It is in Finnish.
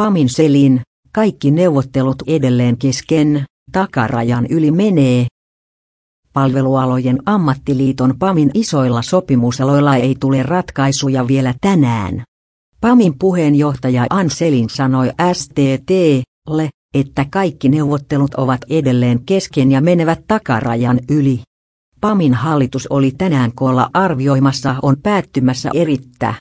Pamin Selin, kaikki neuvottelut edelleen kesken, takarajan yli menee. Palvelualojen ammattiliiton PAMin isoilla sopimusaloilla ei tule ratkaisuja vielä tänään. PAMin puheenjohtaja Anselin sanoi STTlle, että kaikki neuvottelut ovat edelleen kesken ja menevät takarajan yli. PAMin hallitus oli tänään koolla arvioimassa on päättymässä erittä